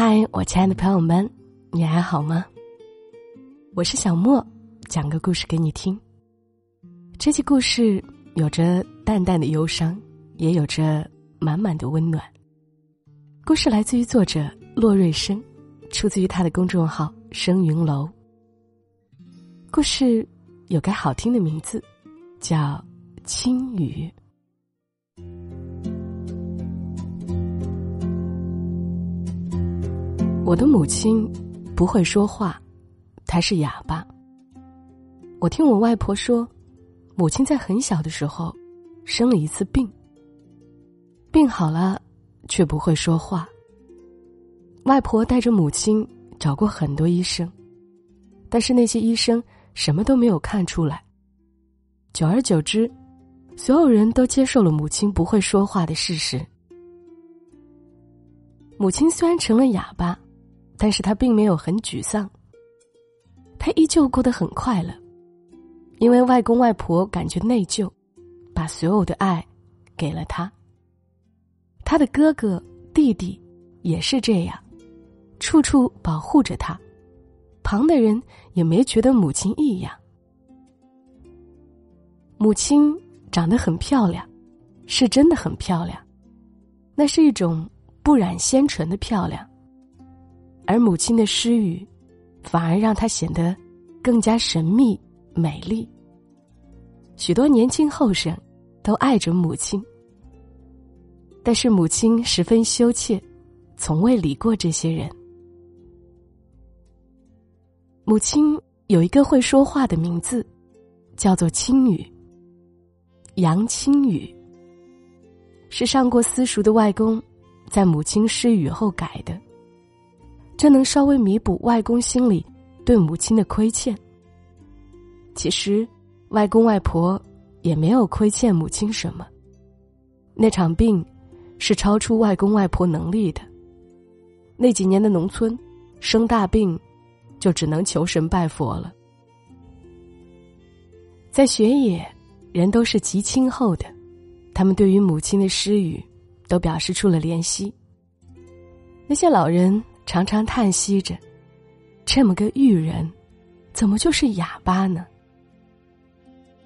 嗨，我亲爱的朋友们，你还好吗？我是小莫，讲个故事给你听。这期故事有着淡淡的忧伤，也有着满满的温暖。故事来自于作者洛瑞生，出自于他的公众号“生云楼”。故事有个好听的名字，叫《青雨》。我的母亲不会说话，她是哑巴。我听我外婆说，母亲在很小的时候生了一次病，病好了却不会说话。外婆带着母亲找过很多医生，但是那些医生什么都没有看出来。久而久之，所有人都接受了母亲不会说话的事实。母亲虽然成了哑巴。但是他并没有很沮丧，他依旧过得很快乐，因为外公外婆感觉内疚，把所有的爱给了他。他的哥哥弟弟也是这样，处处保护着他，旁的人也没觉得母亲异样。母亲长得很漂亮，是真的很漂亮，那是一种不染纤尘的漂亮。而母亲的失语，反而让她显得更加神秘美丽。许多年轻后生都爱着母亲，但是母亲十分羞怯，从未理过这些人。母亲有一个会说话的名字，叫做青雨。杨青雨是上过私塾的外公在母亲失语后改的。这能稍微弥补外公心里对母亲的亏欠。其实，外公外婆也没有亏欠母亲什么。那场病是超出外公外婆能力的。那几年的农村，生大病就只能求神拜佛了。在雪野，人都是极亲厚的，他们对于母亲的失语都表示出了怜惜。那些老人。常常叹息着：“这么个玉人，怎么就是哑巴呢？”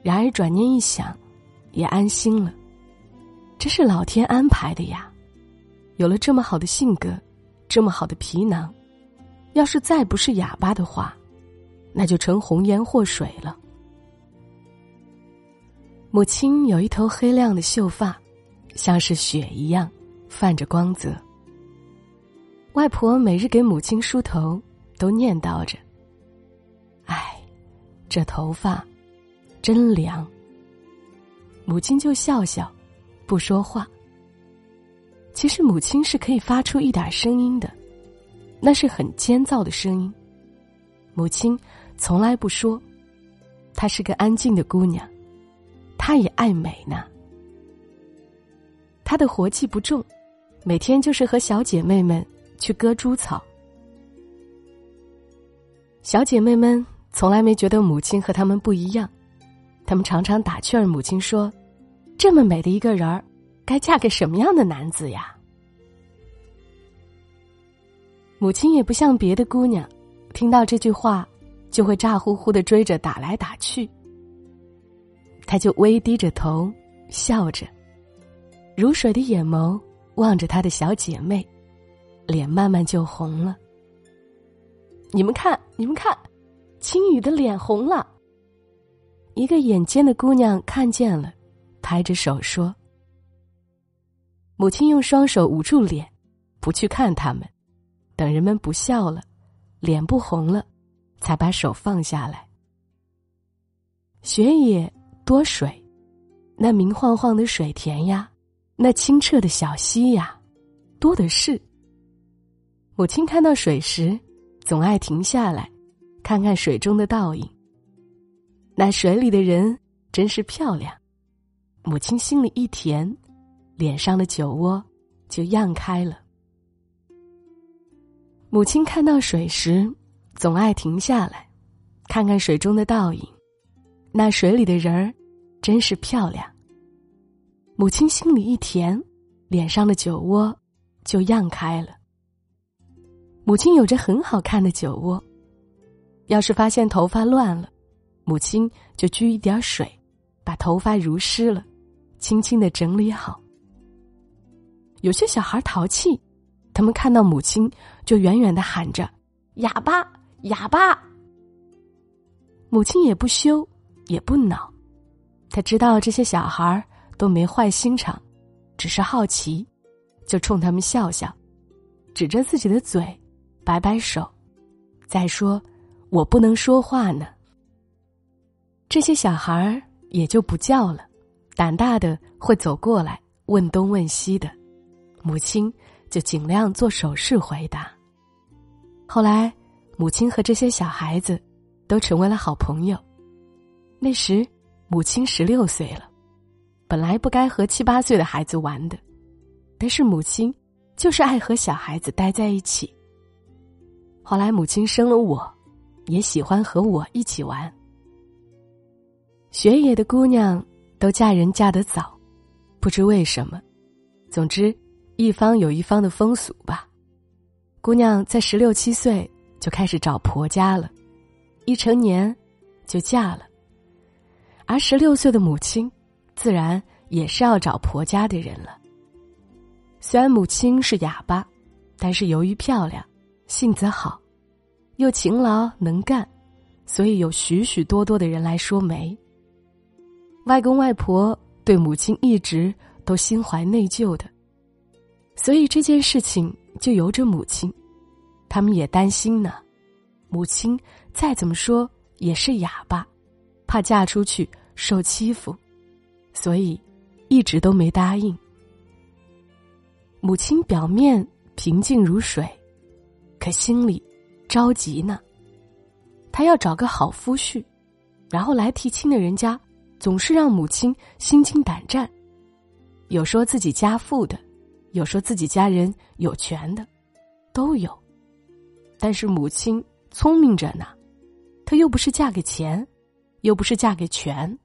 然而转念一想，也安心了。这是老天安排的呀。有了这么好的性格，这么好的皮囊，要是再不是哑巴的话，那就成红颜祸水了。母亲有一头黑亮的秀发，像是雪一样，泛着光泽。外婆每日给母亲梳头，都念叨着：“哎，这头发真凉。”母亲就笑笑，不说话。其实母亲是可以发出一点声音的，那是很尖噪的声音。母亲从来不说，她是个安静的姑娘，她也爱美呢。她的活气不重，每天就是和小姐妹们。去割猪草，小姐妹们从来没觉得母亲和他们不一样，他们常常打趣儿母亲说：“这么美的一个人儿，该嫁给什么样的男子呀？”母亲也不像别的姑娘，听到这句话就会咋呼呼的追着打来打去，她就微低着头笑着，如水的眼眸望着她的小姐妹。脸慢慢就红了。你们看，你们看，青雨的脸红了。一个眼尖的姑娘看见了，拍着手说：“母亲用双手捂住脸，不去看他们，等人们不笑了，脸不红了，才把手放下来。雪野多水，那明晃晃的水田呀，那清澈的小溪呀，多的是。”母亲看到水时，总爱停下来，看看水中的倒影。那水里的人真是漂亮，母亲心里一甜，脸上的酒窝就漾开了。母亲看到水时，总爱停下来，看看水中的倒影。那水里的人儿真是漂亮，母亲心里一甜，脸上的酒窝就漾开了。母亲有着很好看的酒窝。要是发现头发乱了，母亲就掬一点水，把头发濡湿了，轻轻的整理好。有些小孩淘气，他们看到母亲就远远的喊着：“哑巴，哑巴。”母亲也不羞，也不恼，他知道这些小孩都没坏心肠，只是好奇，就冲他们笑笑，指着自己的嘴，摆摆手，再说：“我不能说话呢。”这些小孩也就不叫了，胆大的会走过来问东问西的。母亲就尽量做手势回答。后来，母亲和这些小孩子都成为了好朋友。那时，母亲十六岁了，本来不该和七八岁的孩子玩的，但是母亲就是爱和小孩子待在一起。后来，母亲生了我，也喜欢和我一起玩。学野的姑娘都嫁人嫁得早，不知为什么，总之。一方有一方的风俗吧，姑娘在十六七岁就开始找婆家了，一成年就嫁了。而十六岁的母亲，自然也是要找婆家的人了。虽然母亲是哑巴，但是由于漂亮、性子好，又勤劳能干，所以有许许多多的人来说媒。外公外婆对母亲一直都心怀内疚的。所以这件事情就由着母亲，他们也担心呢。母亲再怎么说也是哑巴，怕嫁出去受欺负，所以一直都没答应。母亲表面平静如水，可心里着急呢。她要找个好夫婿，然后来提亲的人家总是让母亲心惊胆战，有说自己家富的。有说自己家人有权的，都有，但是母亲聪明着呢，她又不是嫁给钱，又不是嫁给权，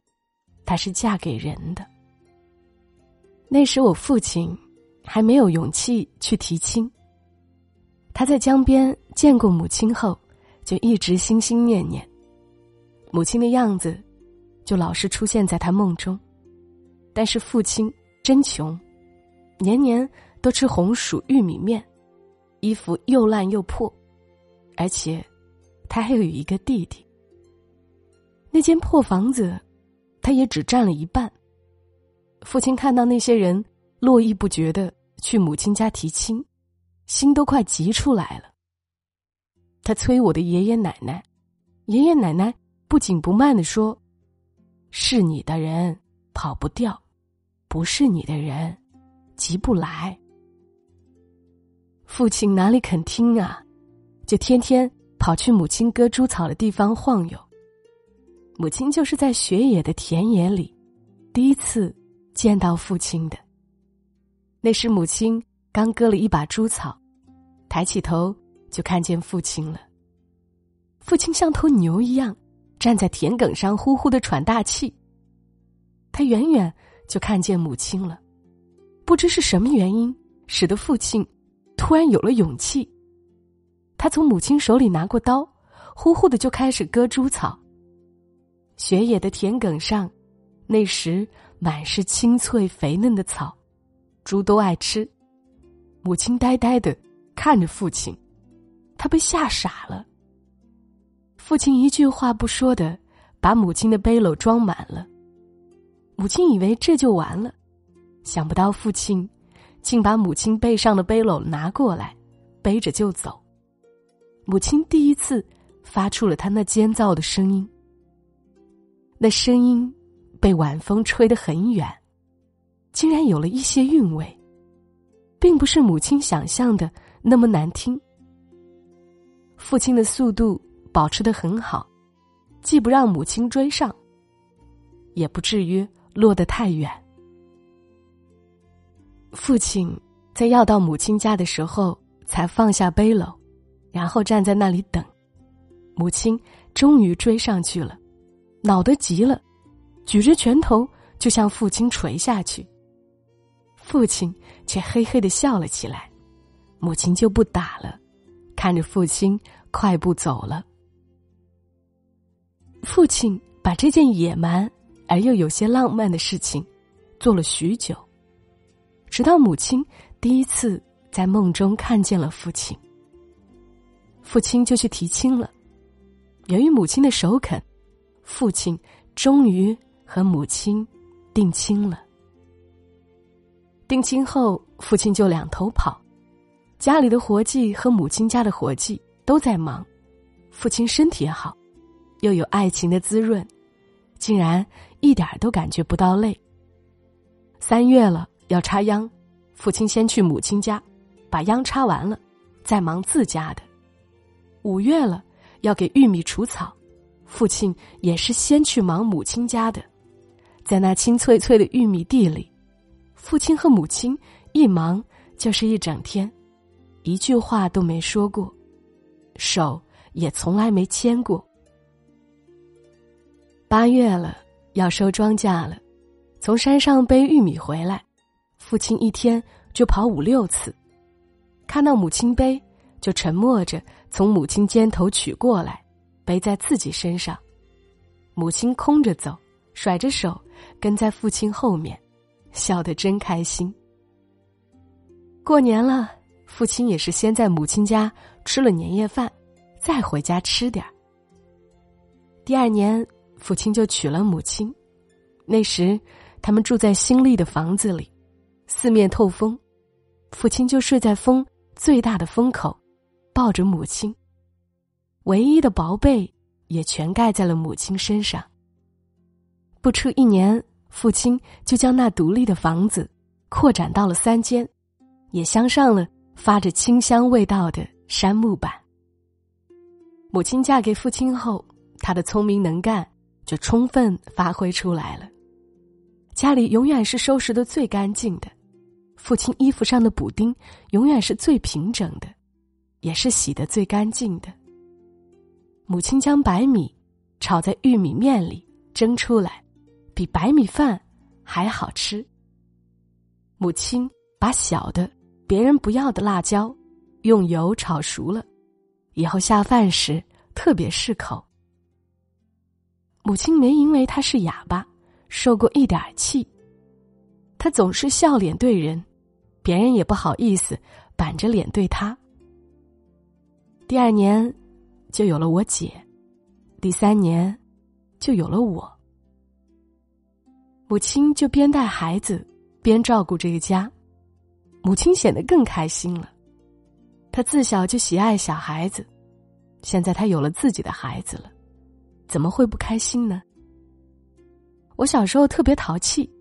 她是嫁给人的。那时我父亲还没有勇气去提亲。他在江边见过母亲后，就一直心心念念，母亲的样子，就老是出现在他梦中，但是父亲真穷。年年都吃红薯玉米面，衣服又烂又破，而且他还有一个弟弟。那间破房子，他也只占了一半。父亲看到那些人络绎不绝的去母亲家提亲，心都快急出来了。他催我的爷爷奶奶，爷爷奶奶不紧不慢的说：“是你的人跑不掉，不是你的人。”急不来，父亲哪里肯听啊？就天天跑去母亲割猪草的地方晃悠。母亲就是在雪野的田野里，第一次见到父亲的。那是母亲刚割了一把猪草，抬起头就看见父亲了。父亲像头牛一样站在田埂上，呼呼的喘大气。他远远就看见母亲了。不知是什么原因，使得父亲突然有了勇气。他从母亲手里拿过刀，呼呼的就开始割猪草。雪野的田埂上，那时满是青翠肥嫩的草，猪都爱吃。母亲呆呆的看着父亲，他被吓傻了。父亲一句话不说的把母亲的背篓装满了。母亲以为这就完了。想不到父亲，竟把母亲背上的背篓拿过来，背着就走。母亲第一次发出了他那尖噪的声音。那声音被晚风吹得很远，竟然有了一些韵味，并不是母亲想象的那么难听。父亲的速度保持的很好，既不让母亲追上，也不至于落得太远。父亲在要到母亲家的时候，才放下背篓，然后站在那里等。母亲终于追上去了，恼得极了，举着拳头就向父亲捶下去。父亲却嘿嘿的笑了起来，母亲就不打了，看着父亲快步走了。父亲把这件野蛮而又有些浪漫的事情做了许久，直到母亲第一次在梦中看见了父亲，父亲就去提亲了。由于母亲的首肯，父亲终于和母亲定亲了。定亲后，父亲就两头跑，家里的活计和母亲家的活计都在忙。父亲身体好，又有爱情的滋润，竟然一点都感觉不到累。三月了要插秧，父亲先去母亲家，把秧插完了，再忙自家的。五月了要给玉米除草，父亲也是先去忙母亲家的，在那青翠翠的玉米地里。父亲和母亲一忙就是一整天，一句话都没说过，手也从来没牵过。八月了，要收庄稼了，从山上背玉米回来，父亲一天就跑五六次，看到母亲背，就沉默着从母亲肩头取过来，背在自己身上。母亲空着走，甩着手，跟在父亲后面。笑得真开心。过年了，父亲也是先在母亲家吃了年夜饭，再回家吃点儿。第二年，父亲就娶了母亲。那时，他们住在新立的房子里，四面透风，父亲就睡在风最大的风口，抱着母亲。唯一的薄被也全盖在了母亲身上。不出一年。父亲就将那独立的房子扩展到了三间，也镶上了发着清香味道的杉木板。母亲嫁给父亲后，他的聪明能干就充分发挥出来了。家里永远是收拾的最干净的，父亲衣服上的补丁永远是最平整的，也是洗的最干净的。母亲将白米炒在玉米面里蒸出来。比白米饭还好吃。母亲把小的、别人不要的辣椒用油炒熟了，以后下饭时特别适口。母亲没因为他是哑巴受过一点气，他总是笑脸对人，别人也不好意思板着脸对他。第二年就有了我姐，第三年就有了我。母亲就边带孩子，边照顾这个家，母亲显得更开心了。她自小就喜爱小孩子，现在她有了自己的孩子了，怎么会不开心呢？我小时候特别淘气，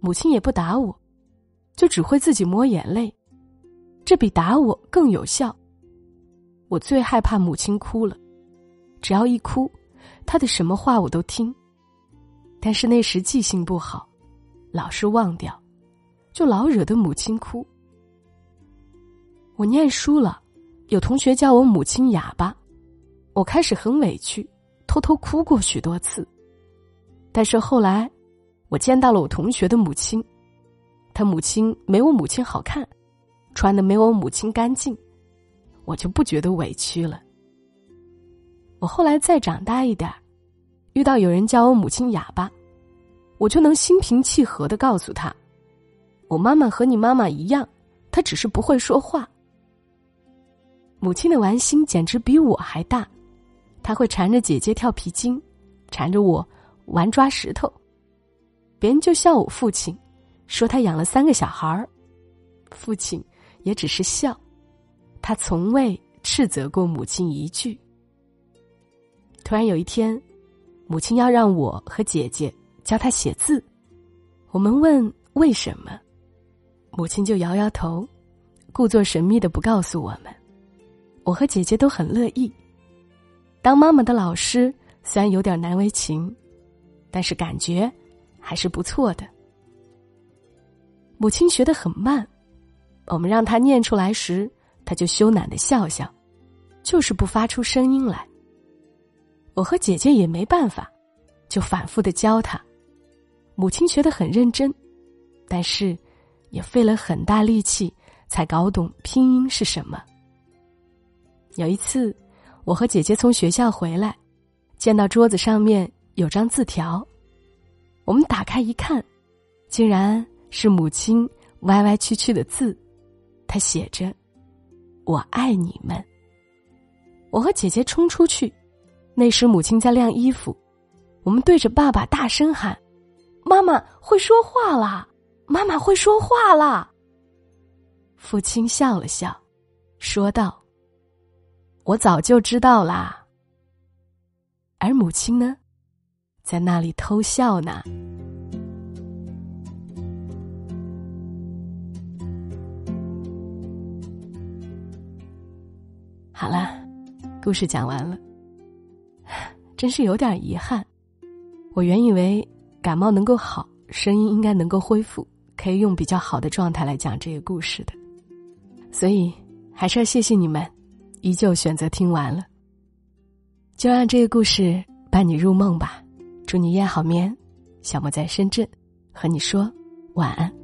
母亲也不打我，就只会自己抹眼泪，这比打我更有效。我最害怕母亲哭了，只要一哭，她的什么话我都听。但是那时记性不好，老是忘掉，就老惹得母亲哭。我念书了，有同学叫我母亲哑巴，我开始很委屈，偷偷哭过许多次。但是后来，我见到了我同学的母亲，他母亲没我母亲好看，穿的没我母亲干净，我就不觉得委屈了。我后来再长大一点儿遇到有人叫我母亲哑巴，我就能心平气和的告诉他：“我妈妈和你妈妈一样，她只是不会说话。”母亲的玩心简直比我还大，她会缠着姐姐跳皮筋，缠着我玩抓石头。别人就笑我父亲，说他养了三个小孩儿，父亲也只是笑，他从未斥责过母亲一句。突然有一天。母亲要让我和姐姐教她写字，我们问为什么，母亲就摇摇头，故作神秘的不告诉我们。我和姐姐都很乐意。当妈妈的老师虽然有点难为情，但是感觉还是不错的。母亲学得很慢，我们让她念出来时，她就羞赧的笑笑，就是不发出声音来。我和姐姐也没办法，就反复的教他。母亲学得很认真，但是也费了很大力气才搞懂拼音是什么。有一次，我和姐姐从学校回来，见到桌子上面有张字条，我们打开一看，竟然是母亲歪歪曲曲的字，它写着：“我爱你们。”我和姐姐冲出去，那时母亲在晾衣服，我们对着爸爸大声喊：“妈妈会说话啦！妈妈会说话啦！”父亲笑了笑，说道：“我早就知道啦。”而母亲呢，在那里偷笑呢。好了。故事讲完了，真是有点遗憾。我原以为感冒能够好，声音应该能够恢复，可以用比较好的状态来讲这个故事的。所以还是要谢谢你们，依旧选择听完了。就让这个故事伴你入梦吧，祝你夜好眠。小莫在深圳，和你说晚安。